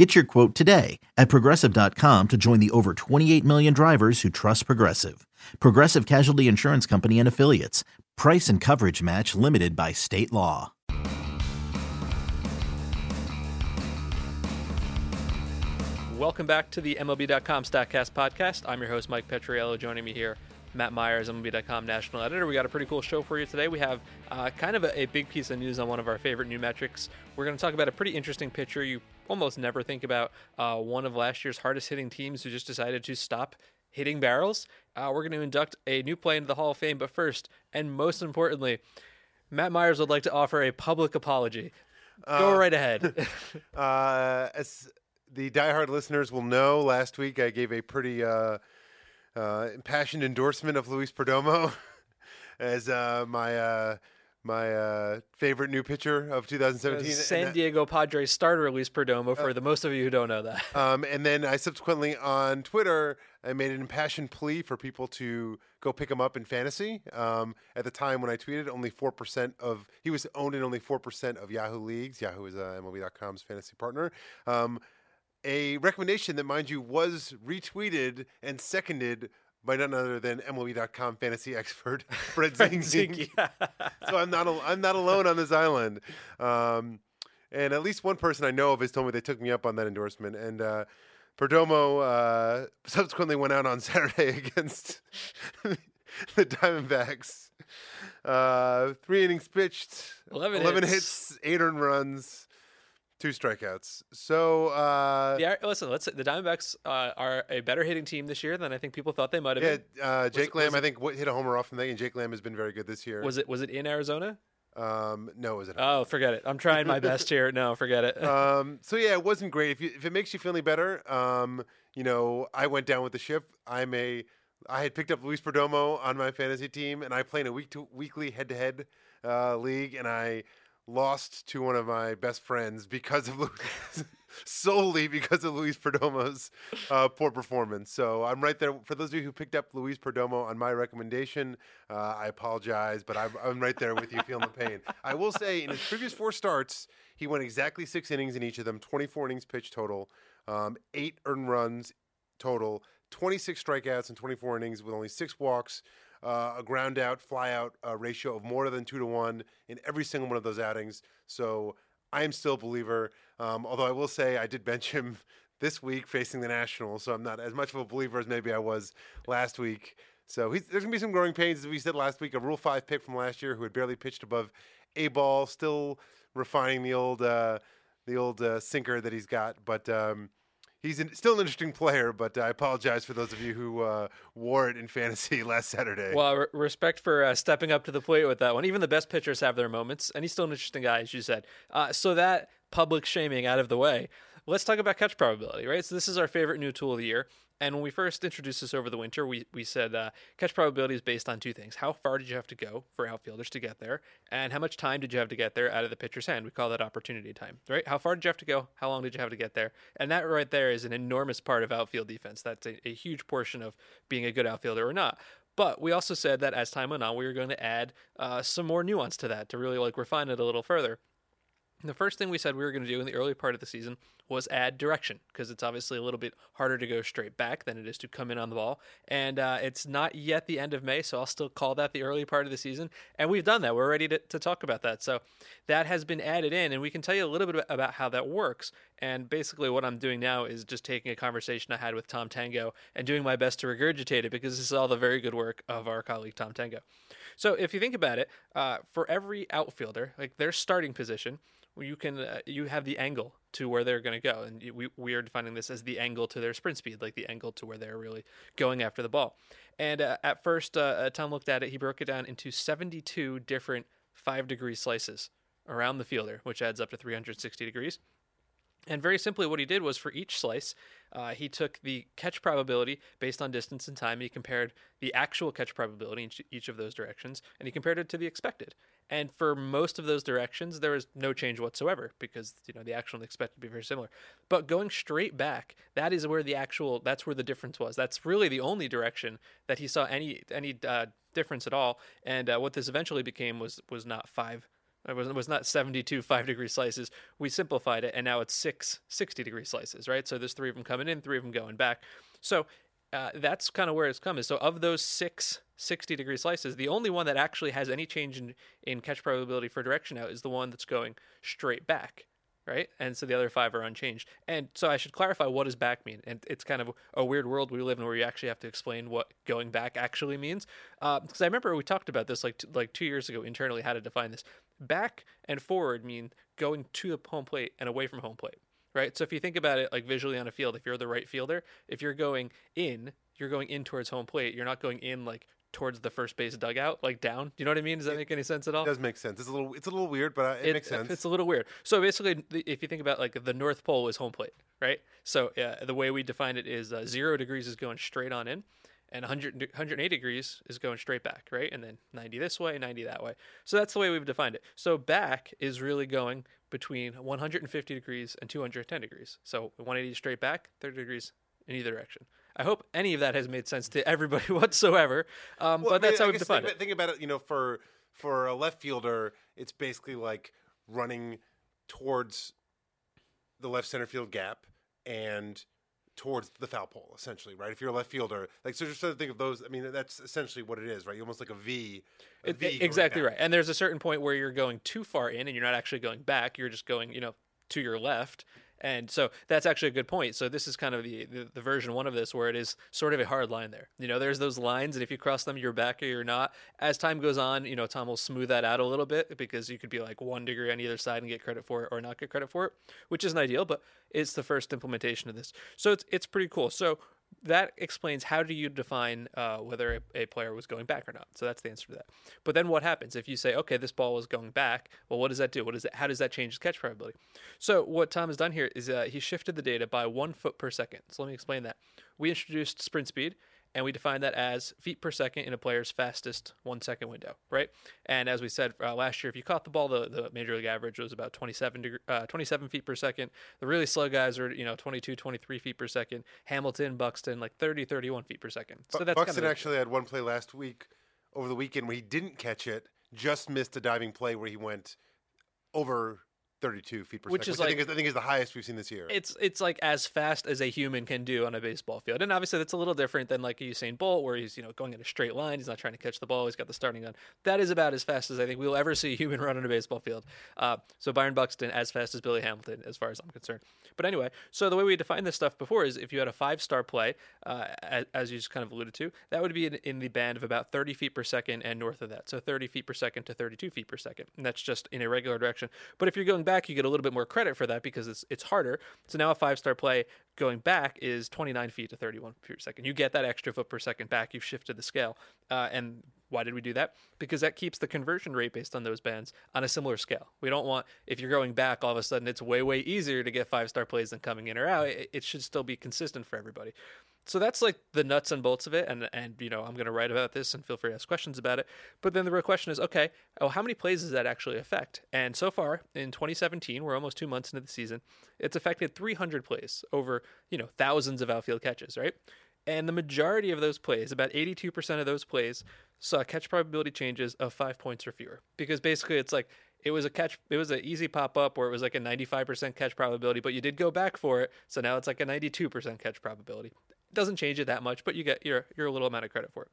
Get your quote today at progressive.com to join the over 28 million drivers who trust Progressive. Progressive Casualty Insurance Company and Affiliates. Price and coverage match limited by state law. Welcome back to the MLB.com StatCast podcast. I'm your host, Mike Petriello. Joining me here, Matt Meyers, MLB.com national editor. We got a pretty cool show for you today. We have uh, kind of a, a, big piece of news on one of our favorite new metrics. We're going to talk about a pretty interesting pitcher you almost never think about. Uh, one of last year's hardest hitting teams who just decided to stop hitting barrels. Uh, we're going to induct a new play into the Hall of Fame. But first, and most importantly, Matt Meyers would like to offer a public apology. Go uh, right ahead. Uh, as the diehard listeners will know, last week I gave a pretty uh, uh, impassioned endorsement of Luis Perdomo as uh, my uh, my uh, favorite new pitcher of 2017. San Diego Padres starter Luis Perdomo, for uh, the most of you who don't know that. Um, and then I subsequently on Twitter, I made an impassioned plea for people to go pick him up in fantasy. Um, at the time when I tweeted, only 4% of, he was owned in only 4% of Yahoo leagues. Yahoo is uh, MLB.com's fantasy partner. Um, a recommendation that, mind you, was retweeted and seconded by none other than MLB.com fantasy expert Fred Zing. so I'm not al- I'm not alone on this island. Um, and at least one person I know of has told me they took me up on that endorsement. And uh, Perdomo uh, subsequently went out on Saturday against the Diamondbacks. Uh, three innings pitched, 11, 11 hits. hits, eight earned runs. Two strikeouts. So uh, yeah, listen. Let's say the Diamondbacks uh, are a better hitting team this year than I think people thought they might have yeah, been. Uh, Jake Lamb, I think, hit a homer off from that, and Jake Lamb has been very good this year. Was it was it in Arizona? Um, no, was it Oh, forget it. I'm trying my best here. No, forget it. um, so yeah, it wasn't great. If you, if it makes you feel any better, um, you know, I went down with the ship. I'm a I had picked up Luis Perdomo on my fantasy team, and I play in a week to weekly head to head league, and I lost to one of my best friends because of Luis, solely because of Luis Perdomo's uh, poor performance. So I'm right there. For those of you who picked up Luis Perdomo on my recommendation, uh, I apologize, but I'm, I'm right there with you, feeling the pain. I will say, in his previous four starts, he went exactly six innings in each of them, 24 innings pitched total, um, eight earned runs total, 26 strikeouts in 24 innings with only six walks uh, a ground out, fly out uh, ratio of more than two to one in every single one of those outings. So I am still a believer. Um, although I will say I did bench him this week facing the Nationals, so I'm not as much of a believer as maybe I was last week. So there's going to be some growing pains, as we said last week. A Rule 5 pick from last year who had barely pitched above A ball, still refining the old uh, the old uh, sinker that he's got. But um, he's an, still an interesting player, but I apologize for those of you who uh, wore it in fantasy last Saturday. Well, re- respect for uh, stepping up to the plate with that one. Even the best pitchers have their moments, and he's still an interesting guy, as you said. Uh, so that public shaming out of the way, let's talk about catch probability, right? So this is our favorite new tool of the year. And when we first introduced this over the winter, we, we said uh, catch probability is based on two things. How far did you have to go for outfielders to get there? And how much time did you have to get there out of the pitcher's hand? We call that opportunity time, right? How far did you have to go? How long did you have to get there? And that right there is an enormous part of outfield defense. That's a, a huge portion of being a good outfielder or not. But we also said that as time went on, we were going to add uh, some more nuance to that to really like refine it a little further. The first thing we said we were going to do in the early part of the season was add direction because it's obviously a little bit harder to go straight back than it is to come in on the ball. And uh, it's not yet the end of May, so I'll still call that the early part of the season. And we've done that. We're ready to, to talk about that. So that has been added in, and we can tell you a little bit about how that works. And basically, what I'm doing now is just taking a conversation I had with Tom Tango and doing my best to regurgitate it because this is all the very good work of our colleague Tom Tango. So if you think about it, uh, for every outfielder, like their starting position, you can uh, you have the angle to where they're going to go, and we we are defining this as the angle to their sprint speed, like the angle to where they're really going after the ball. And uh, at first, uh, Tom looked at it. He broke it down into 72 different five degree slices around the fielder, which adds up to 360 degrees. And very simply, what he did was for each slice, uh, he took the catch probability based on distance and time. He compared the actual catch probability in each of those directions, and he compared it to the expected. And for most of those directions, there was no change whatsoever because you know the actual and expected to be very similar. But going straight back, that is where the actual that's where the difference was. That's really the only direction that he saw any any uh, difference at all. And uh, what this eventually became was was not five. It was, it was not 72 five degree slices. We simplified it, and now it's six 60 degree slices, right? So there's three of them coming in, three of them going back. So uh, that's kind of where it's coming. So of those six 60 degree slices, the only one that actually has any change in, in catch probability for direction out is the one that's going straight back, right? And so the other five are unchanged. And so I should clarify what does back mean? And it's kind of a weird world we live in where you actually have to explain what going back actually means. Because uh, I remember we talked about this like t- like two years ago internally how to define this. Back and forward mean going to the home plate and away from home plate right? So if you think about it like visually on a field, if you're the right fielder, if you're going in, you're going in towards home plate. You're not going in like towards the first base dugout, like down. Do you know what I mean? Does that make any sense at all? It does make sense. It's a little, it's a little weird, but uh, it, it makes sense. It's a little weird. So basically, if you think about like the North Pole is home plate, right? So uh, the way we define it is uh, zero degrees is going straight on in, and 100, 180 degrees is going straight back, right? And then 90 this way, 90 that way. So that's the way we've defined it. So back is really going between 150 degrees and 210 degrees. So 180 straight back, 30 degrees in either direction. I hope any of that has made sense to everybody whatsoever. Um, well, but that's I mean, how we define think, it. Think about it. You know, for for a left fielder, it's basically like running towards the left center field gap and towards the foul pole, essentially, right? If you're a left fielder, like so, just to think of those. I mean, that's essentially what it is, right? You're almost like a V. A it, v exactly right. And there's a certain point where you're going too far in, and you're not actually going back. You're just going, you know, to your left, and so that's actually a good point. So this is kind of the, the, the version one of this where it is sort of a hard line there. You know, there's those lines, and if you cross them, you're back or you're not. As time goes on, you know, Tom will smooth that out a little bit because you could be like one degree on either side and get credit for it or not get credit for it, which isn't ideal, but it's the first implementation of this. So it's it's pretty cool. So that explains how do you define uh, whether a, a, player was going back or not. So that's the answer to that. But then what happens if you say, okay, this ball was going back? Well, what does that do? What is it? How does that change the catch probability? So what Tom has done here is uh, he shifted the data by one foot per second. So let me explain that. We introduced sprint speed, and we define that as feet per second in a player's fastest one second window, right? And as we said uh, last year, if you caught the ball, the, the major league average was about 27, degree, uh, 27 feet per second. The really slow guys are, you know, 22, 23 feet per second. Hamilton, Buxton, like 30, 31 feet per second. So that's Buxton actually had one play last week over the weekend where he didn't catch it, just missed a diving play where he went over 32 feet per which second, is which like, I think is, I think is the highest we've seen this year. It's it's like as fast as a human can do on a baseball field, and obviously that's a little different than like Usain Bolt, where he's you know going in a straight line. He's not trying to catch the ball. He's got the starting gun. That is about as fast as I think we'll ever see a human run on a baseball field. Uh, so Byron Buxton as fast as Billy Hamilton, as far as I'm concerned. But anyway, so the way we defined this stuff before is if you had a five star play, uh, as, as, you just kind of alluded to, that would be in, in the band of about 30 feet per second and north of that. So 30 feet per second to 32 feet per second, and that's just in a regular direction. But if you're going back, you get a little bit more credit for that because it's it's harder. So now a five star play going back is 29 feet to 31 feet per second. You get that extra foot per second back. You've shifted the scale. Uh, and why did we do that? Because that keeps the conversion rate based on those bands on a similar scale. We don't want, if you're going back, all of a sudden it's way, way easier to get five star plays than coming in or out. It, it should still be consistent for everybody so that's like the nuts and bolts of it and and you know i'm going to write about this and feel free to ask questions about it. But then the real question is okay oh how many plays does that actually affect? And so far in 2017 we're almost two months into the season it's affected 300 plays over you know thousands of outfield catches right? And the majority of those plays about 82% of those plays saw catch probability changes of five points or fewer. Because basically it's like it was a catch it was an easy pop up where it was like a 95% catch probability but you did go back for it so now it's like a 92% catch probability doesn't change it that much, but you get your your little amount of credit for it.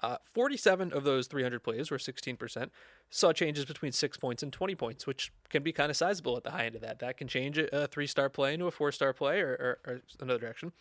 Uh, 47 of those 300 plays, or 16%, saw changes between six points and 20 points, which can be kind of sizable at the high end of that. That can change a three star play into a four star play or, or, or, another direction.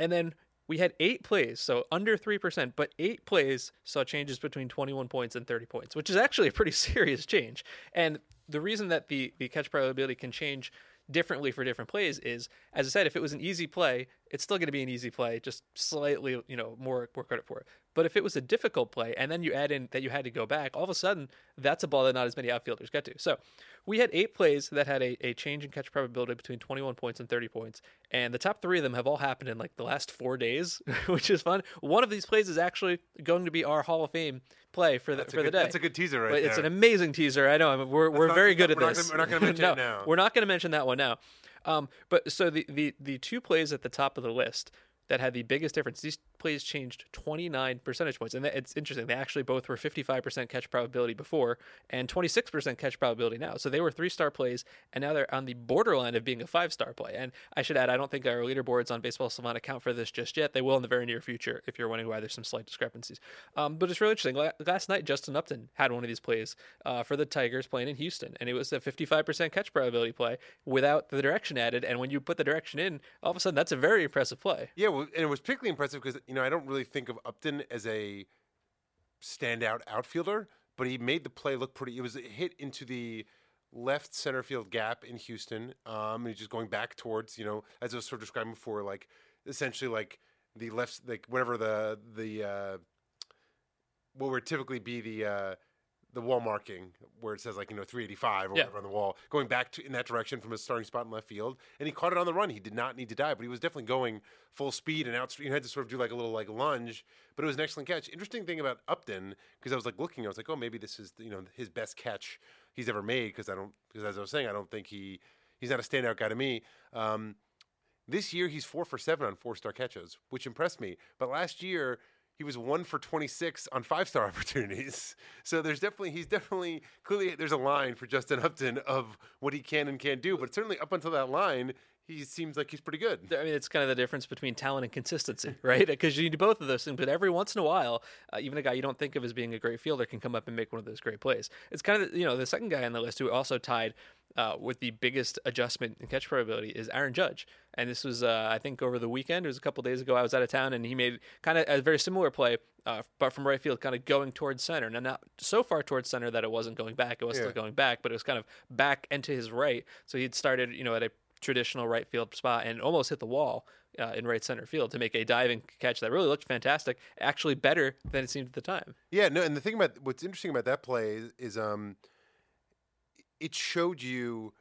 And then we had eight plays, so under 3%, but eight plays saw changes between 21 points and 30 points, which is actually a pretty serious change. And the reason that the, the catch probability can change differently for different plays is, as I said, if it was an easy play, it's still going to be an easy play, just slightly, you know, more more credit for it. But if it was a difficult play and then you add in that you had to go back, all of a sudden that's a ball that not as many outfielders get to. So we had eight plays that had a, a change in catch probability between 21 points and 30 points. And the top three of them have all happened in like the last four days, which is fun. One of these plays is actually going to be our Hall of Fame play for the That's for the good- day. that's a good teaser right But It's an amazing teaser. I know. I mean, we're we're not- very we're good at not this. gonna- we're not gonna mention no, it now. We're not going to mention that one now. Um, but so the, the the two plays at the top of the list that had the biggest difference. These plays changed 29 percentage points, and it's interesting. They actually both were 55% catch probability before and 26% catch probability now. So they were three-star plays, and now they're on the borderline of being a five-star play. And I should add, I don't think our leaderboards on Baseball Savant account for this just yet. They will in the very near future. If you're wondering why there's some slight discrepancies, um, but it's really interesting. Last night, Justin Upton had one of these plays uh, for the Tigers playing in Houston, and it was a 55% catch probability play without the direction added. And when you put the direction in, all of a sudden, that's a very impressive play. Yeah, well, and it was particularly impressive because you know I don't really think of Upton as a standout outfielder, but he made the play look pretty. It was a hit into the left center field gap in Houston. Um, and he's just going back towards you know as I was sort of describing before, like essentially like the left, like whatever the the uh, what would typically be the uh, the wall marking where it says like you know 385 or Yeah. whatever on the wall, going back to in that direction from his starting spot in left field, and he caught it on the run. He did not need to dive, but he was definitely going full speed and out. You had to sort of do like a little like lunge, but it was an excellent catch. Interesting thing about Upton because I was like looking, I was like, oh, maybe this is you know his best catch he's ever made because I don't because as I was saying, I don't think he he's not a standout guy to me. Um, this year he's four for seven on four star catches, which impressed me. But last year he was one for 26 on five star opportunities. So there's definitely, he's definitely, clearly there's a line for Justin Upton of what he can and can't do. But certainly up until that line, he seems like he's pretty good. I mean, it's kind of the difference between talent and consistency, right? Because you need both of those things. But every once in a while, uh, even a guy you don't think of as being a great fielder can come up and make one of those great plays. It's kind of, you know, the second guy on the list who also tied uh, with the biggest adjustment in catch probability is Aaron Judge. And this was, uh, I think, over the weekend. It was a couple days ago. I was out of town, and he made kind of a very similar play, uh, but from right field, kind of going towards center. Now, not so far towards center that it wasn't going back. It was still going back, but it was kind of back and to his right. So he'd started, you know, at a traditional right field spot and almost hit the wall uh, in right center field to make a diving catch that really looked fantastic, actually better than it seemed at the time. Yeah, no, and the thing about what's interesting about that play is, is um, it showed you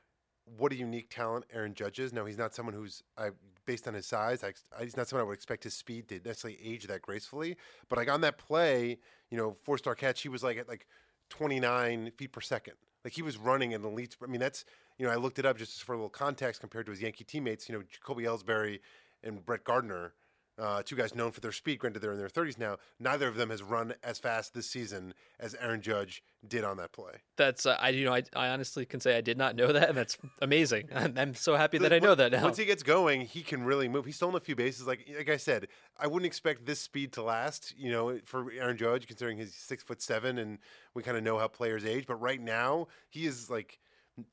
what a unique talent Aaron Judge is. Now he's not someone who's I based on his size. I, he's not someone I would expect his speed to necessarily age that gracefully. But like on that play, you know, four star catch, he was like at like 29 feet per second. Like he was running an elite. I mean, that's you know, I looked it up just for a little context compared to his Yankee teammates. You know, Jacoby Ellsbury and Brett Gardner. Uh, two guys known for their speed. Granted, they're in their 30s now. Neither of them has run as fast this season as Aaron Judge did on that play. That's uh, I you know I, I honestly can say I did not know that, and that's amazing. I'm, I'm so happy that I know that now. Once he gets going, he can really move. He's stolen a few bases. Like like I said, I wouldn't expect this speed to last. You know, for Aaron Judge, considering he's six foot seven, and we kind of know how players age. But right now, he is like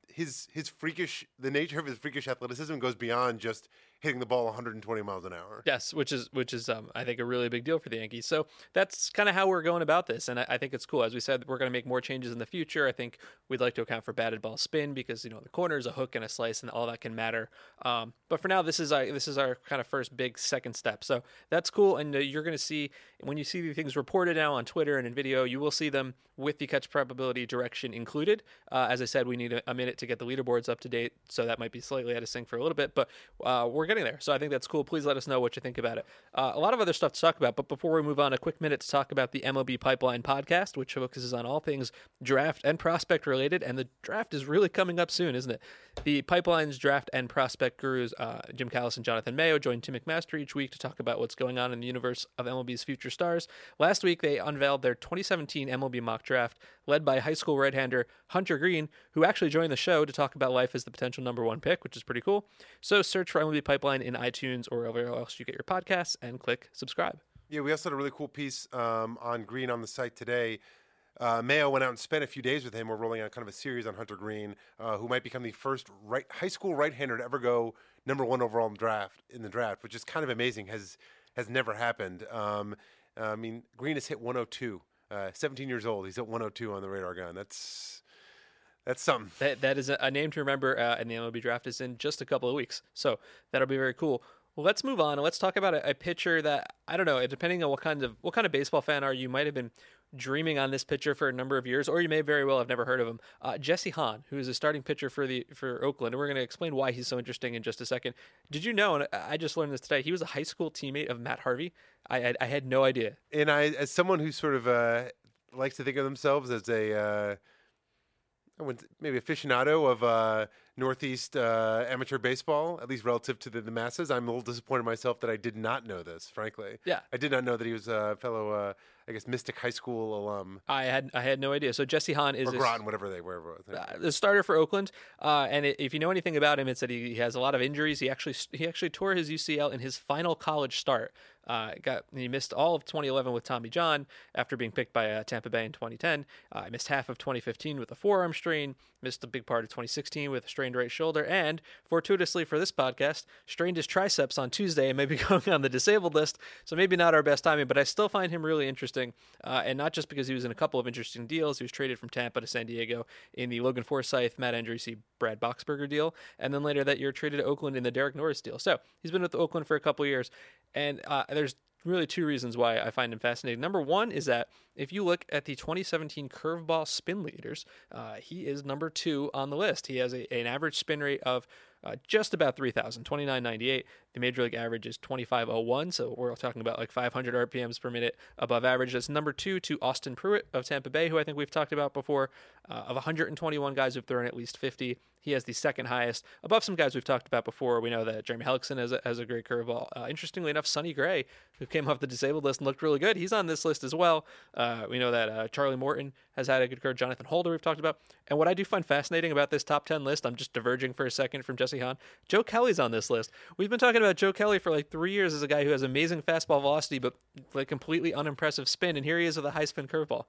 his his freakish. The nature of his freakish athleticism goes beyond just hitting the ball 120 miles an hour. Yes, which is which is um, I think a really big deal for the Yankees. So that's kind of how we're going about this, and I, I think it's cool. As we said, we're going to make more changes in the future. I think we'd like to account for batted ball spin because you know the corners, a hook, and a slice, and all that can matter. Um, but for now, this is our this is our kind of first big second step. So that's cool, and uh, you're going to see when you see the things reported now on Twitter and in video, you will see them with the catch probability direction included. Uh, as I said, we need a, a minute to get the leaderboards up to date, so that might be slightly out of sync for a little bit, but uh, we're getting there. So I think that's cool. Please let us know what you think about it. Uh, a lot of other stuff to talk about, but before we move on, a quick minute to talk about the MLB Pipeline podcast, which focuses on all things draft and prospect related. And the draft is really coming up soon, isn't it? The Pipeline's draft and prospect gurus, uh, Jim Callis and Jonathan Mayo, join Tim McMaster each week to talk about what's going on in the universe of MLB's future stars. Last week, they unveiled their 2017 MLB mock draft, led by high school right-hander Hunter Greene, who actually joined the show to talk about life as the potential number one pick, which is pretty cool. So search for MLB Pipeline in iTunes or wherever else you get your podcasts and click subscribe. Yeah, we also had a really cool piece um, on Greene on the site today. Uh, Mayo went out and spent a few days with him. We're rolling out kind of a series on Hunter Greene, uh, who might become the first right high school right-hander to ever go number one overall in draft in the draft, which is kind of amazing. has has never happened. Um, I mean, Greene has hit 102. Uh, 17 years old. He's at 102 on the radar gun. That's that's something. That that is a, a name to remember, uh, and the MLB draft is in just a couple of weeks, so that'll be very cool. Well, let's move on let's talk about a, a pitcher that I don't know. Depending on what kind of what kind of baseball fan are you, might have been dreaming on this pitcher for a number of years, or you may very well have never heard of him. Uh, Jesse Hahn, who is a starting pitcher for the for Oakland, and we're going to explain why he's so interesting in just a second. Did you know? And I just learned this today. He was a high school teammate of Matt Harvey. I I, I had no idea. And I, as someone who sort of uh, likes to think of themselves as a uh, maybe aficionado of uh, Northeast uh, amateur baseball, at least relative to the, the masses. I'm a little disappointed myself that I did not know this. Frankly, Yeah. I did not know that he was a fellow, uh, I guess, Mystic High School alum I had I had no idea. So Jesse Hahn is or Groton, whatever they were. uh, the starter for Oakland. Uh, and i if you know anything about him, it's that he, he has a lot of injuries. He actually he actually tore his UCL in his final college start. Uh, got he missed all of 2011 with Tommy John after being picked by uh, Tampa Bay in 2010. Uh, missed half of 2015 with a forearm strain. Missed a big part of 2016 with a strained right shoulder, and fortuitously for this podcast, strained his triceps on Tuesday and may be going on the disabled list. So maybe not our best timing, but I still find him really interesting, uh, and not just because he was in a couple of interesting deals. He was traded from Tampa to San Diego in the Logan Forsythe, Matt Andriese, Brad Boxberger deal, and then later that year traded to Oakland in the Derek Norris deal. So he's been with Oakland for a couple years, and uh, there's really two reasons why I find him fascinating. Number one is that if you look at the 2017 curveball spin leaders, uh, he is number two on the list. He has a, an average spin rate of uh, just about 3,000, 2998. The major league average is 2501, so we're talking about like 500 RPMs per minute above average. That's number two to Austin Pruitt of Tampa Bay, who I think we've talked about before. Uh, of 121 guys who've thrown at least 50, he has the second highest, above some guys we've talked about before. We know that Jeremy Hellickson has a, has a great curveball. Uh, interestingly enough, Sonny Gray, who came off the disabled list and looked really good, he's on this list as well. Uh, we know that uh, Charlie Morton has had a good curve. Jonathan Holder, we've talked about. And what I do find fascinating about this top 10 list, I'm just diverging for a second from Hahn. Joe Kelly's on this list. We've been talking about Joe Kelly for like three years as a guy who has amazing fastball velocity, but like completely unimpressive spin. And here he is with a high spin curveball.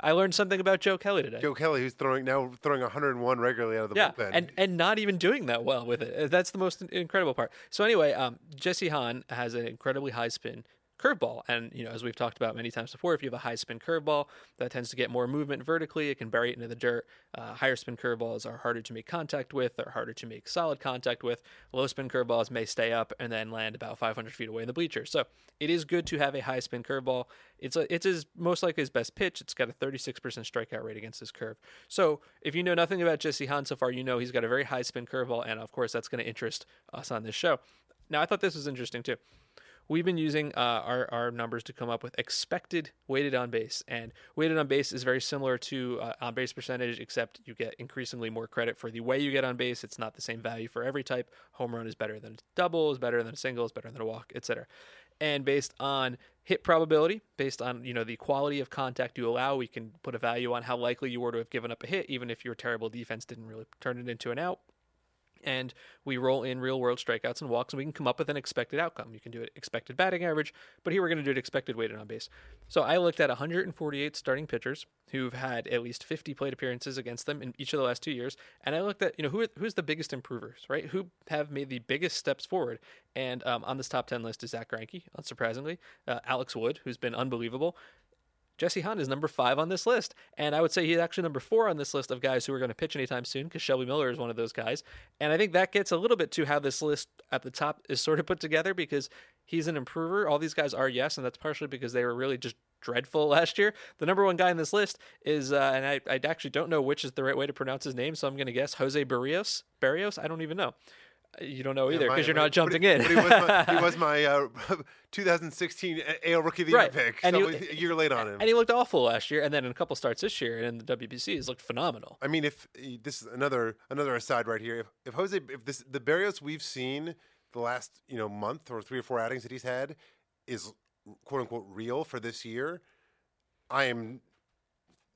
I learned something about Joe Kelly today. Joe Kelly, who's throwing now throwing 101 regularly out of the yeah, bullpen. and and not even doing that well with it. That's the most incredible part. So anyway, um, Jesse Hahn has an incredibly high spin curveball, and you know as we've talked about many times before, if you have a high spin curveball, that tends to get more movement vertically. It can bury it into the dirt. Uh, higher spin curveballs are harder to make contact with. They're harder to make solid contact with. Low spin curveballs may stay up and then land about 500 feet away in the bleachers. So it is good to have a high spin curveball. It's a, it's his most likely his best pitch. It's got a 36% strikeout rate against his curve. So if you know nothing about Jesse Hahn so far, you know he's got a very high spin curveball, and of course that's going to interest us on this show. Now I thought this was interesting too. We've been using uh, our, our numbers to come up with expected weighted on base. And weighted on base is very similar to uh, on base percentage, except you get increasingly more credit for the way you get on base. It's not the same value for every type. Home run is better than a double, is better than a single, is better than a walk, etc. And based on hit probability, based on you know the quality of contact you allow, we can put a value on how likely you were to have given up a hit, even if your terrible defense didn't really turn it into an out and we roll in real world strikeouts and walks and we can come up with an expected outcome. You can do it expected batting average, but here we're going to do it expected weighted on base. So I looked at 148 starting pitchers who've had at least 50 plate appearances against them in each of the last two years, and I looked at you know who who's the biggest improvers, right? Who have made the biggest steps forward. And um, on this top 10 list is Zack Greinke, unsurprisingly, uh, Alex Wood, who's been unbelievable. Jesse Hahn is number five on this list. And I would say he's actually number four on this list of guys who are going to pitch anytime soon because Shelby Miller is one of those guys. And I think that gets a little bit to how this list at the top is sort of put together because he's an improver. All these guys are, yes, and that's partially because they were really just dreadful last year. The number one guy on this list is, uh, and I, I actually don't know which is the right way to pronounce his name, so I'm going to guess Jose Barrios. Barrios? I don't even know. You don't know either because my- you're not jumping he, in. But he was my, he was my uh, 2016 AL Rookie of the Right. Year pick. And so he- a year late on him. and he looked awful last year, and then in a couple starts this year, and in the WBC, he's looked phenomenal. I mean, if this is another another aside right here, if, if Jose, if this the Barrios we've seen the last you know month or three or four outings that he's had is quote unquote real for this year, I am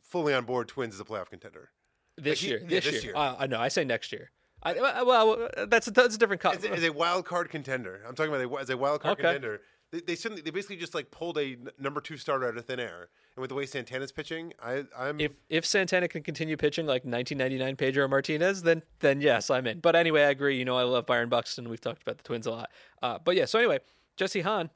fully on board Twins as a playoff contender. This he- year, yeah, this, this year. year. Uh, I know. I say next year. I, well, that's a, that's a different cut. As a, as a wild card contender, I'm talking about a, as a wild card Okay. contender. They, they suddenly they basically just like pulled a number two starter out of thin air, and with the way Santana's pitching, I I'm if if Santana can continue pitching like 1999 Pedro Martinez, then then yes, I'm in. But anyway, I agree. You know, I love Byron Buxton. We've talked about the Twins a lot. Uh, but yeah, so anyway, Jesse Hahn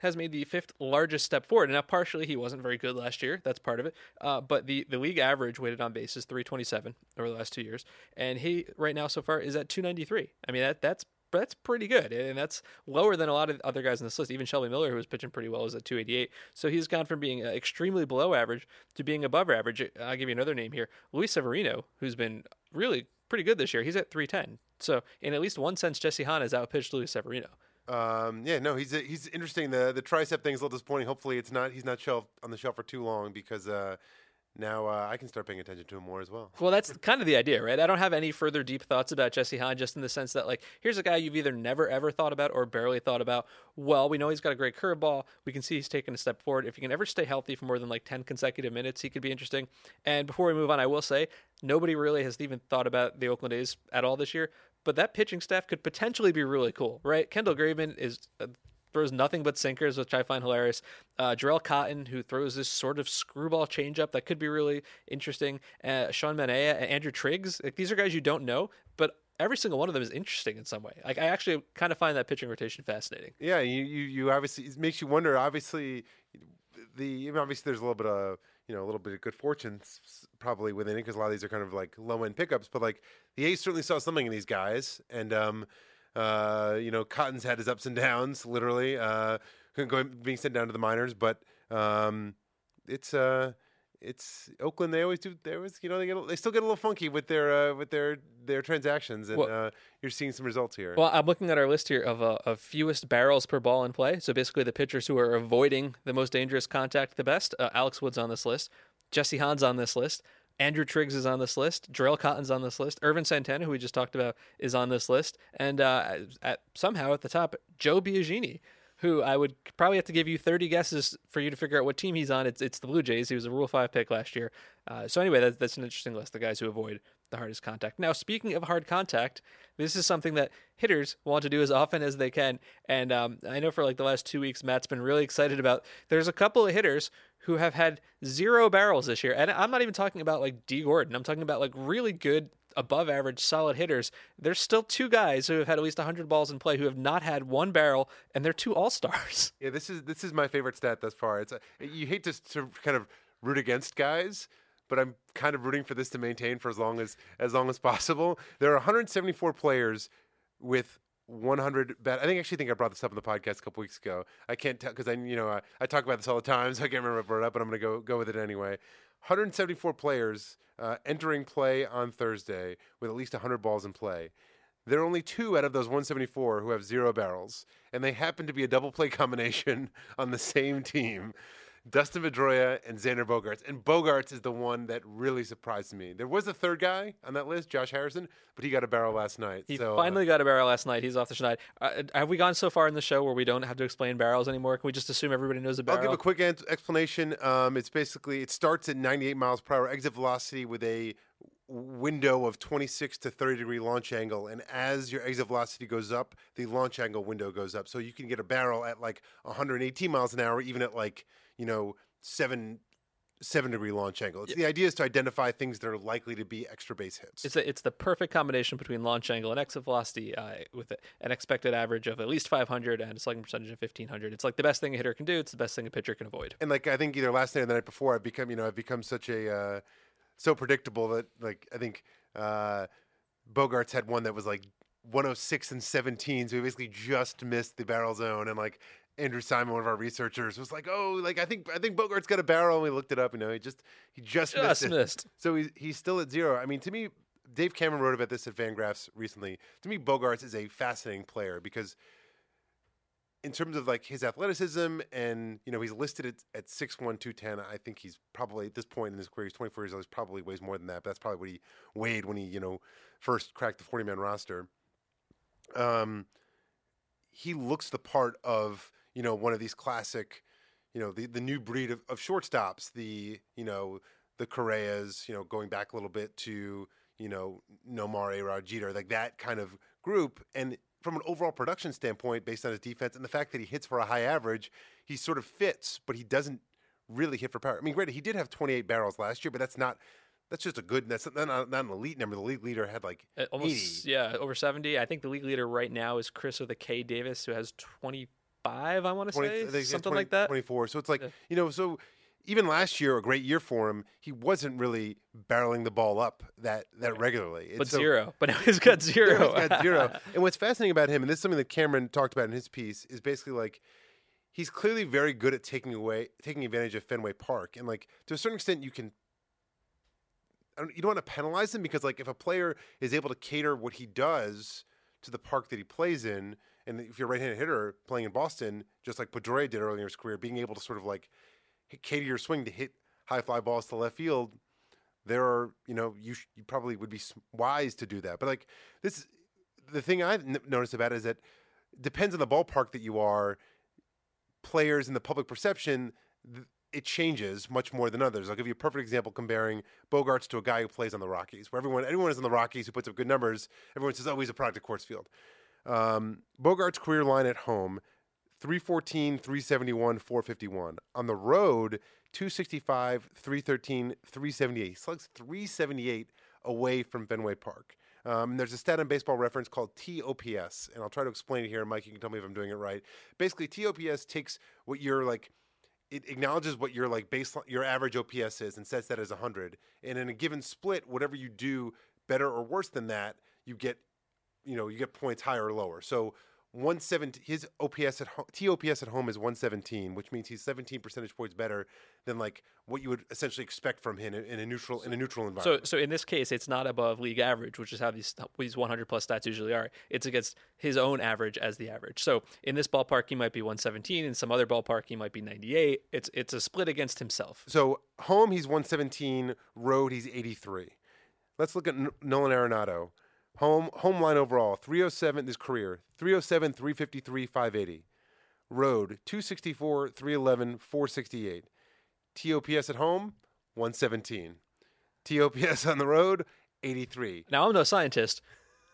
has made the fifth largest step forward. Now, partially, he wasn't very good last year. That's part of it. Uh, but the, the league average weighted on base is 327 over the last two years. And he, right now, so far, is at 293. I mean, that that's that's pretty good, and that's lower than a lot of other guys in this list. Even Shelby Miller, who was pitching pretty well, was at 288. So he's gone from being uh, extremely below average to being above average. I'll give you another name here, Luis Severino, who's been really pretty good this year. He's at 310. So in at least one sense, Jesse Hahn has outpitched Luis Severino. Um, yeah, no, he's he's interesting. The the tricep thing is a little disappointing. Hopefully, it's not he's not shelf on the shelf for too long because uh, now uh, I can start paying attention to him more as well. Well, that's kind of the idea, right? I don't have any further deep thoughts about Jesse Hahn, just in the sense that, like, here's a guy you've either never ever thought about or barely thought about. Well, we know he's got a great curveball. We can see he's taken a step forward. If he can ever stay healthy for more than like 10 consecutive minutes, he could be interesting. And before we move on, I will say nobody really has even thought about the Oakland A's at all this year. But that pitching staff could potentially be really cool, right? Kendall Graveman is throws nothing but sinkers, which I find hilarious. Uh, Jharel Cotton, who throws this sort of screwball changeup that could be really interesting. Uh, Sean Manaea and Andrew Triggs. Like, these are guys you don't know, but every single one of them is interesting in some way. Like I actually kind of find that pitching rotation fascinating. Yeah, you you, you obviously it makes you wonder. Obviously, the obviously there's a little bit of you know a little bit of good fortune probably within it because a lot of these are kind of like low end pickups. But like the A's certainly saw something in these guys, and um, uh, you know, Cotton's had his ups and downs, literally, uh, going being sent down to the minors. But um, it's uh, it's Oakland. They always do. They always, you know, they get they still get a little funky with their uh, with their their transactions, and well, uh, you're seeing some results here. Well, I'm looking at our list here of uh, of fewest barrels per ball in play. So basically, the pitchers who are avoiding the most dangerous contact the best. Uh, Alex Wood's on this list. Jesse Hahn's on this list. Andrew Triggs is on this list. Jharel Cotton's on this list. Ervin Santana, who we just talked about, is on this list. And uh, at, somehow at the top, Joe Biagini, who I would probably have to give you 30 guesses for you to figure out what team he's on. It's, it's the Blue Jays. He was a Rule 5 pick last year. Uh, so anyway, that's, that's an interesting list, the guys who avoid the hardest contact. Now, speaking of hard contact, this is something that hitters want to do as often as they can. And um, I know for like the last two weeks, Matt's been really excited about. There's a couple of hitters who have had zero barrels this year, and I'm not even talking about like Dee Gordon. I'm talking about like really good, above average, solid hitters. There's still two guys who have had at least 100 balls in play who have not had one barrel, and they're two all stars. Yeah, this is this is my favorite stat thus far. It's a, you hate to, to kind of root against guys but I'm kind of rooting for this to maintain for as long as as long as possible. There are 174 players with 100 bet. I think actually think I brought this up in the podcast a couple weeks ago. I can't tell because I you know I, I, talk about this all the time, so I can't remember if I brought it up, but I'm going to go go with it anyway. 174 players uh, entering play on Thursday with at least 100 balls in play. There are only two out of those 174 who have zero barrels, and they happen to be a double play combination on the same team. Dustin Pedroia and Xander Bogaerts. And Bogaerts is the one that really surprised me. There was a third guy on that list, Josh Harrison, but he got a barrel last night. He so, finally uh, got a barrel last night. He's off the schneid. Uh, have we gone so far in the show where we don't have to explain barrels anymore? Can we just assume everybody knows a barrel? I'll give a quick an- explanation. Um, it's basically it starts at 98 miles per hour exit velocity with a window of 26 to 30 degree launch angle and as your exit velocity goes up the launch angle window goes up so you can get a barrel at like 118 miles an hour even at like you know seven seven degree launch angle. It's, yeah. The idea is to identify things that are likely to be extra base hits. It's a, it's the perfect combination between launch angle and exit velocity uh, with an expected average of at least 500 and a slugging percentage of 1500. It's like the best thing a hitter can do. It's the best thing a pitcher can avoid. And like I think either last night or the night before, I've become you know I've become such a uh, so predictable that like I think uh, Bogaerts had one that was like 106 and 17, so he basically just missed the barrel zone, and like Andrew Simon, one of our researchers, was like, "Oh, like I think I think Bogaerts got a barrel." And we looked it up. You know, he just he just, just missed, missed. So he's he's still at zero. I mean, to me, Dave Cameron wrote about this at Fangraphs recently. To me, Bogaerts is a fascinating player because, in terms of like his athleticism, and you know, he's listed at at six one two ten. I think he's probably at this point in his career, he's twenty four years old. He probably weighs more than that. But that's probably what he weighed when he you know first cracked the forty man roster. Um, he looks the part of you know, one of these classic, you know, the, the new breed of, of shortstops, the, you know, the Correas, you know, going back a little bit to, you know, Nomar, A-Rod, Jeter, like that kind of group. And from an overall production standpoint, based on his defense and the fact that he hits for a high average, he sort of fits, but he doesn't really hit for power. I mean, granted, he did have 28 barrels last year, but that's not that's just a good. That's not, not, an elite number. The league leader had like uh, almost 80. yeah over seventy. I think the league leader right now is Chris with a K Davis, who has twenty five, I want to say, something 20, like that. Twenty four. So it's like yeah. you know, so even last year, a great year for him, he wasn't really barreling the ball up that that regularly. But so- zero. But now he's got zero. He's got zero. and what's fascinating about him, and this is something that Cameron talked about in his piece, is basically like he's clearly very good at taking away, taking advantage of Fenway Park, and like to a certain extent, you can. I don't, you don't want to penalize him because, like, if a player is able to cater what he does to the park that he plays in, and if you're a right-handed hitter playing in Boston, just like Pedroia did earlier in his career, being able to sort of like cater your swing to hit high fly balls to left field, there are you know you sh- you probably would be wise to do that. But like this, the thing I've n- noticed about it is that it depends on the ballpark that you are. Players in the public perception, th- it changes much more than others. I'll give you a perfect example comparing Bogaerts to a guy who plays on the Rockies, where everyone everyone is on the Rockies who puts up good numbers. Everyone says, "Oh, he's a product of Coors Field." Um, Bogaerts' career line at home 314, 371, 451. On the road, 265, 313, 378. He slugs 378 away from Fenway Park. Um, there's a stat on baseball reference called TOPS, and I'll try to explain it here. Mike, you can tell me if I'm doing it right. Basically, TOPS takes what you're like, it acknowledges what your like baseline, your average OPS is, and sets that as 100. And in a given split, whatever you do better or worse than that, you get you know you get points higher or lower. So 117 his OPS at home, TOPS at home is 117, which means he's 17 percentage points better than like what you would essentially expect from him in, in a neutral in a neutral environment. So, so in this case, it's not above league average, which is how these these 100 plus stats usually are. It's against his own average as the average. So in this ballpark, he might be 117. In some other ballpark, he might be 98. It's it's a split against himself. So home he's 117, road he's 83. Let's look at N- Nolan Arenado. Home home line overall 307 his career 307 353 580. Road 264 311 468. TOPS at home 117. TOPS on the road 83. Now I'm no scientist,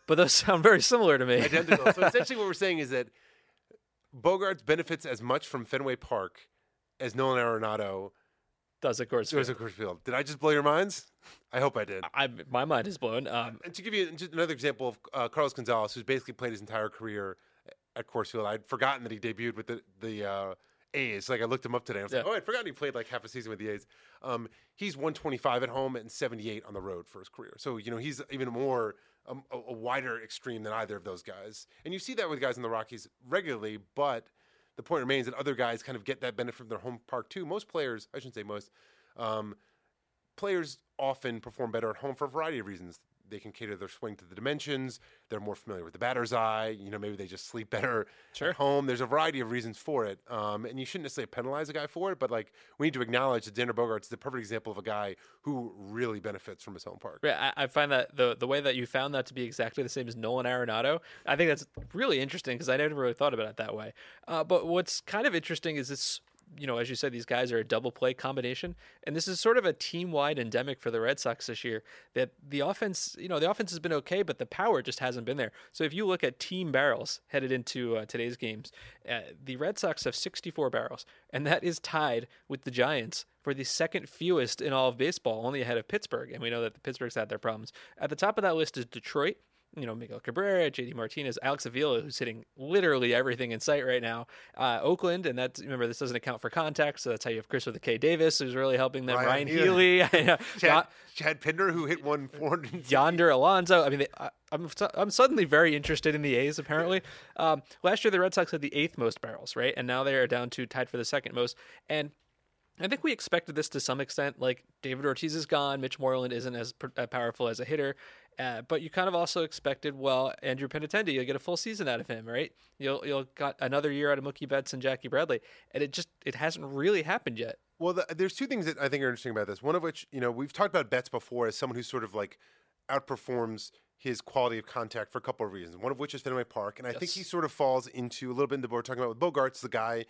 but those sound very similar to me. Identical. so essentially what we're saying is that Bogaerts benefits as much from Fenway Park as Nolan Arenado Does of course. does at Coors Field. Did I just blow your minds? I hope I did. I my mind is blown. Um, And to give you just another example of uh, Carlos Gonzalez, who's basically played his entire career at Coors Field, I'd forgotten that he debuted with the the uh, A's. Like I looked him up today. I was like, oh, I'd forgotten he played like half a season with the A's. Um, he's 125 at home and 78 on the road for his career. So you know he's even more um, a, a wider extreme than either of those guys. And you see that with guys in the Rockies regularly, but the point remains that other guys kind of get that benefit from their home park too. Most players, I shouldn't say most, um, players often perform better at home for a variety of reasons. They can cater their swing to the dimensions. They're more familiar with the batter's eye. You know, maybe they just sleep better Sure. at home. There's a variety of reasons for it, um, and you shouldn't necessarily penalize a guy for it. But like, we need to acknowledge that Xander Bogaerts is the perfect example of a guy who really benefits from his home park. Yeah, I, I find that the the way that you found that to be exactly the same as Nolan Arenado, I think that's really interesting because I never really thought about it that way. Uh, but what's kind of interesting is this, you know, as you said, these guys are a double play combination, and this is sort of a team wide endemic for the Red Sox this year. That the offense, you know, the offense has been okay, but the power just hasn't been there. So if you look at team barrels headed into uh, today's games, uh, the Red Sox have 64 barrels, and that is tied with the Giants for the second fewest in all of baseball, only ahead of Pittsburgh. And we know that the Pittsburgh's had their problems. At the top of that list is Detroit. You know, Miguel Cabrera, JD Martinez, Alex Avila, who's hitting literally everything in sight right now. Uh, Oakland, and that's, remember, this doesn't account for contact, so that's how you have Chris with the K Davis, who's really helping them. Ryan Ryan, Healy. Chad, Chad Pinder, who hit one 400. Yonder Alonso. I mean, they, I, I'm I'm suddenly very interested in the A's. Apparently, um, last year the Red Sox had the eighth most barrels, right, and now they are down to tied for the second most. And I think we expected this to some extent. Like David Ortiz is gone, Mitch Moreland isn't as uh, powerful as a hitter, uh, but you kind of also expected, well, Andrew Benintendi, you'll get a full season out of him, right? You'll you'll got another year out of Mookie Betts and Jackie Bradley, and it just it hasn't really happened yet. Well, the, there's two things that I think are interesting about this. One of which, you know, we've talked about Betts before as someone who sort of like outperforms his quality of contact for a couple of reasons. One of which is Fenway Park, and I think he sort of falls into a little bit into what we're talking about with Bogaerts, the guy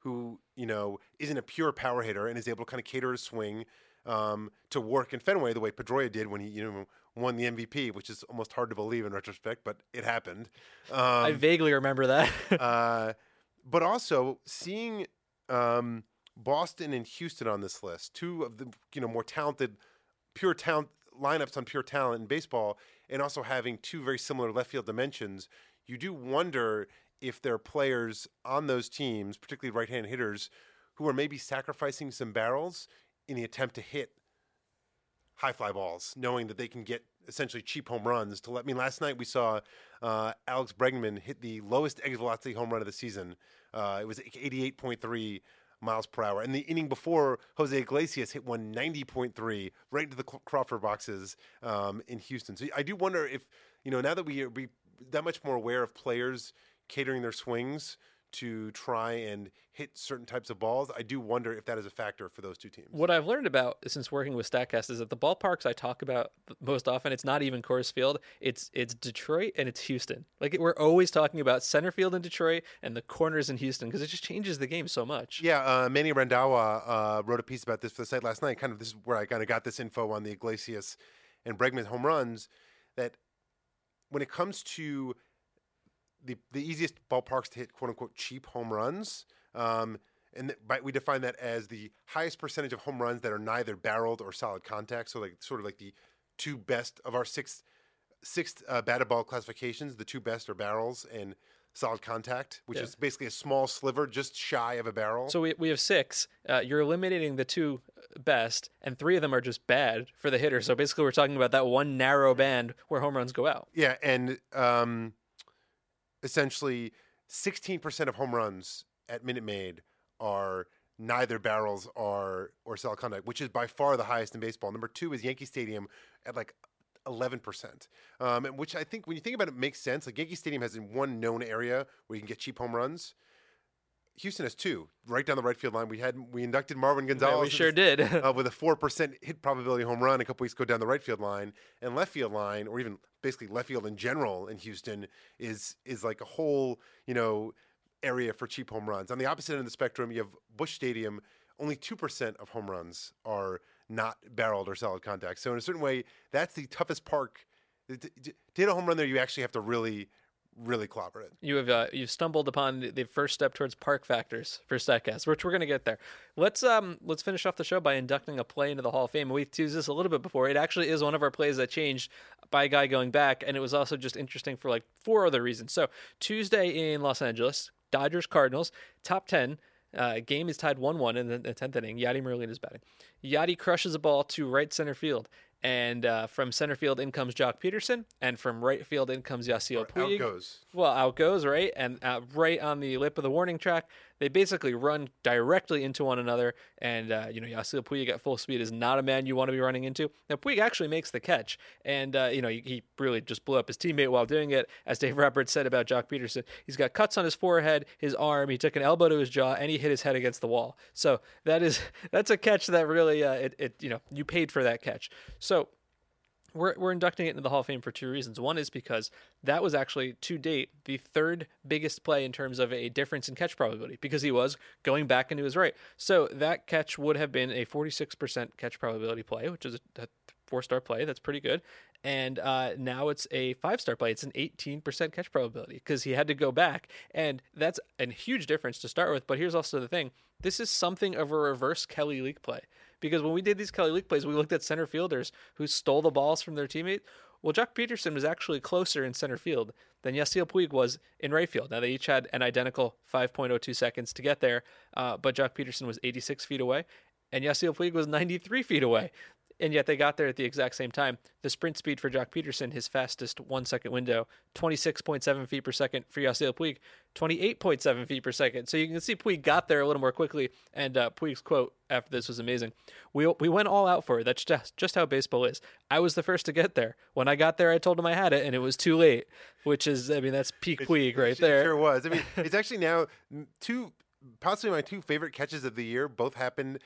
who you know isn't a pure power hitter and is able to kind of cater his swing um, to work in Fenway the way Pedroia did when he you know won the MVP, which is almost hard to believe in retrospect, but it happened. Um, I vaguely remember that. uh, but also seeing um, Boston and Houston on this list, two of the you know more talented, pure talent lineups on pure talent in baseball, and also having two very similar left field dimensions, you do wonder if there are players on those teams, particularly right-hand hitters, who are maybe sacrificing some barrels in the attempt to hit high fly balls, knowing that they can get essentially cheap home runs. To let I mean, last night we saw uh, Alex Bregman hit the lowest exit velocity home run of the season. Uh, it was 88.3 miles per hour. And the inning before, Jose Iglesias hit one 90.3 right into the Crawford boxes um, in Houston. So I do wonder if, you know, now that we are we that much more aware of players catering their swings to try and hit certain types of balls. I do wonder if that is a factor for those two teams. What I've learned about since working with Statcast is that the ballparks I talk about most often, it's not even Coors Field. It's it's Detroit and it's Houston. Like we're always talking about center field in Detroit and the corners in Houston because it just changes the game so much. Yeah, uh, Manny Randhawa uh, wrote a piece about this for the site last night. Kind of this is where I kind of got this info on the Iglesias and Bregman home runs. That when it comes to the the easiest ballparks to hit quote unquote cheap home runs. Um, and th- we define that as the highest percentage of home runs that are neither barreled or solid contact. So like sort of like the two best of our six six uh, batted ball classifications. The two best are barrels and solid contact, which Yeah. is basically a small sliver just shy of a barrel. So we, we have six. Uh, you're eliminating the two best, and three of them are just bad for the hitter. So basically, we're talking about that one narrow band where home runs go out. Yeah, and um, essentially, sixteen percent of home runs at Minute Maid are neither barrels or or solid contact, which is by far the highest in baseball. Number two is Yankee Stadium at like eleven percent, um, and which I think when you think about it makes sense. Like Yankee Stadium has in one known area where you can get cheap home runs. Houston has two, right down the right field line. We had we inducted Marwin Gonzalez. Yeah, we sure did. uh, with a four percent hit probability home run a couple weeks ago down the right field line and left field line, or even basically left field in general in Houston is is like a whole you know area for cheap home runs. On the opposite end of the spectrum, you have Busch Stadium. Only two percent of home runs are not barreled or solid contact. So in a certain way, that's the toughest park. To hit a home run there, you actually have to really, really it. You have uh, you've stumbled upon the- the first step towards park factors for Statcast, which we're going to get there. Let's um let's finish off the show by inducting a play into the Hall of Fame. We've teased this a little bit before. It actually is one of our plays that changed by a guy going back, and it was also just interesting for like four other reasons. So Tuesday in Los Angeles, Dodgers Cardinals top ten. Uh, game is tied 1 1 in the, the 10th inning. Yadi Molina is batting. Yadi crushes a ball to right center field. And uh, from center field in comes Joc Pederson. And from right field in comes Yasiel Out Puig. goes. Well, out goes, right? And uh, right on the lip of the warning track, they basically run directly into one another. And, uh, you know, Yasiel Puig at full speed is not a man you want to be running into. Now, Puig actually makes the catch. And, uh, you know, he, really just blew up his teammate while doing it. As Dave Roberts said about Joc Pederson, he's got cuts on his forehead, his arm, he took an elbow to his jaw, and he hit his head against the wall. So that is, that's a catch that really, uh, it, it, you know, you paid for that catch. So, we're, we're inducting it into the Hall of Fame for two reasons. One is because that was actually, to date, the third biggest play in terms of a difference in catch probability because he was going back into his right. So that catch would have been a 46% catch probability play, which is a, four star play. That's pretty good. And uh, now it's a five star play. It's an 18% catch probability because he had to go back. And that's a huge difference to start with. But here's also the thing this is something of a reverse Kelly Leak play because when we did these Kelly Leak plays, we looked at center fielders who stole the balls from their teammate. Well, Joc Pederson was actually closer in center field than Yasiel Puig was in right field. Now, they each had an identical 5.02 seconds to get there, uh, but Joc Pederson was 86 feet away, and Yasiel Puig was 93 feet away. And yet they got there at the exact same time. The sprint speed for Joc Pederson, his fastest one second window, 26.7 feet per second. For Yasiel Puig, 28.7 feet per second. So you can see Puig got there a little more quickly. And uh, Puig's quote after this was amazing. We, we went all out for it. That's just, just how baseball is. I was the first to get there. When I got there, I told him I had it, and it was too late, which is, I mean, that's peak Puig right It there. Sure was. I mean, it's actually now two, possibly my two favorite catches of the year. Both happened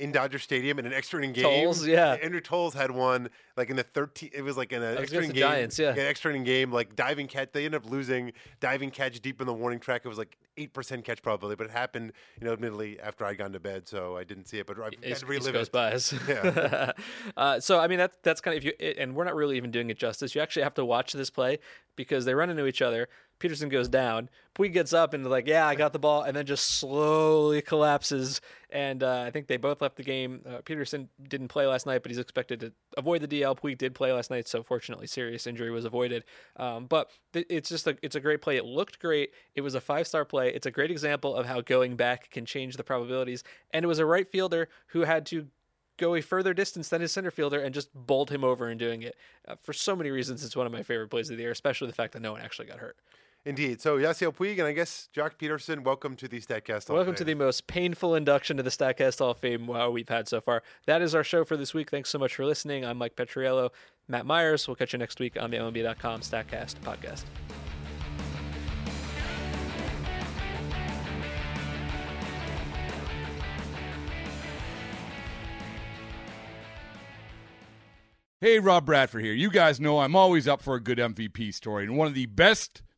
in Dodger Stadium in an extra inning game. Toles, yeah. Andrew Toles had one like in the 13. It was like in an extra inning game. Giants, yeah. an extra inning game, like diving catch. They ended up losing diving catch deep in the warning track. It was like eight percent catch probability, but it happened, you know, admittedly afhad I'd gone to bed, so I didn't see it. But I had It to just relive goes it. by. Yeah. uh, so I mean that that's kind of if you and we're not really even doing it justice. You actually have to watch this play because they run into each other. Pederson goes down. Puig gets up and like, yeah, I got the ball, and then just slowly collapses. And uh, I think they both left the game. Uh, Pederson didn't play last night, but he's expected to avoid the DL. Puig did play last night, so fortunately, serious injury was avoided. Um, but th- it's just a it's a great play. It looked great. It was a five star play. It's a great example of how going back can change the probabilities. And it was a right fielder who had to go a further distance than his center fielder and just bowled him over in doing it. Uh, for so many reasons, it's one of my favorite plays of the year, especially the fact that no one actually got hurt. Indeed. So Yasiel Puig and I guess Joc Pederson, welcome to the Statcast Hall Welcome to the most painful induction to the Statcast Hall of Fame wow, we've had so far. That is our show for this week. Thanks so much for listening. I'm Mike Petriello, Matt Meyers. We'll catch you next week on the MLB.com Statcast podcast. Hey, Rob Bradford here. You guys know I'm always up for a good MVP story, and one of the best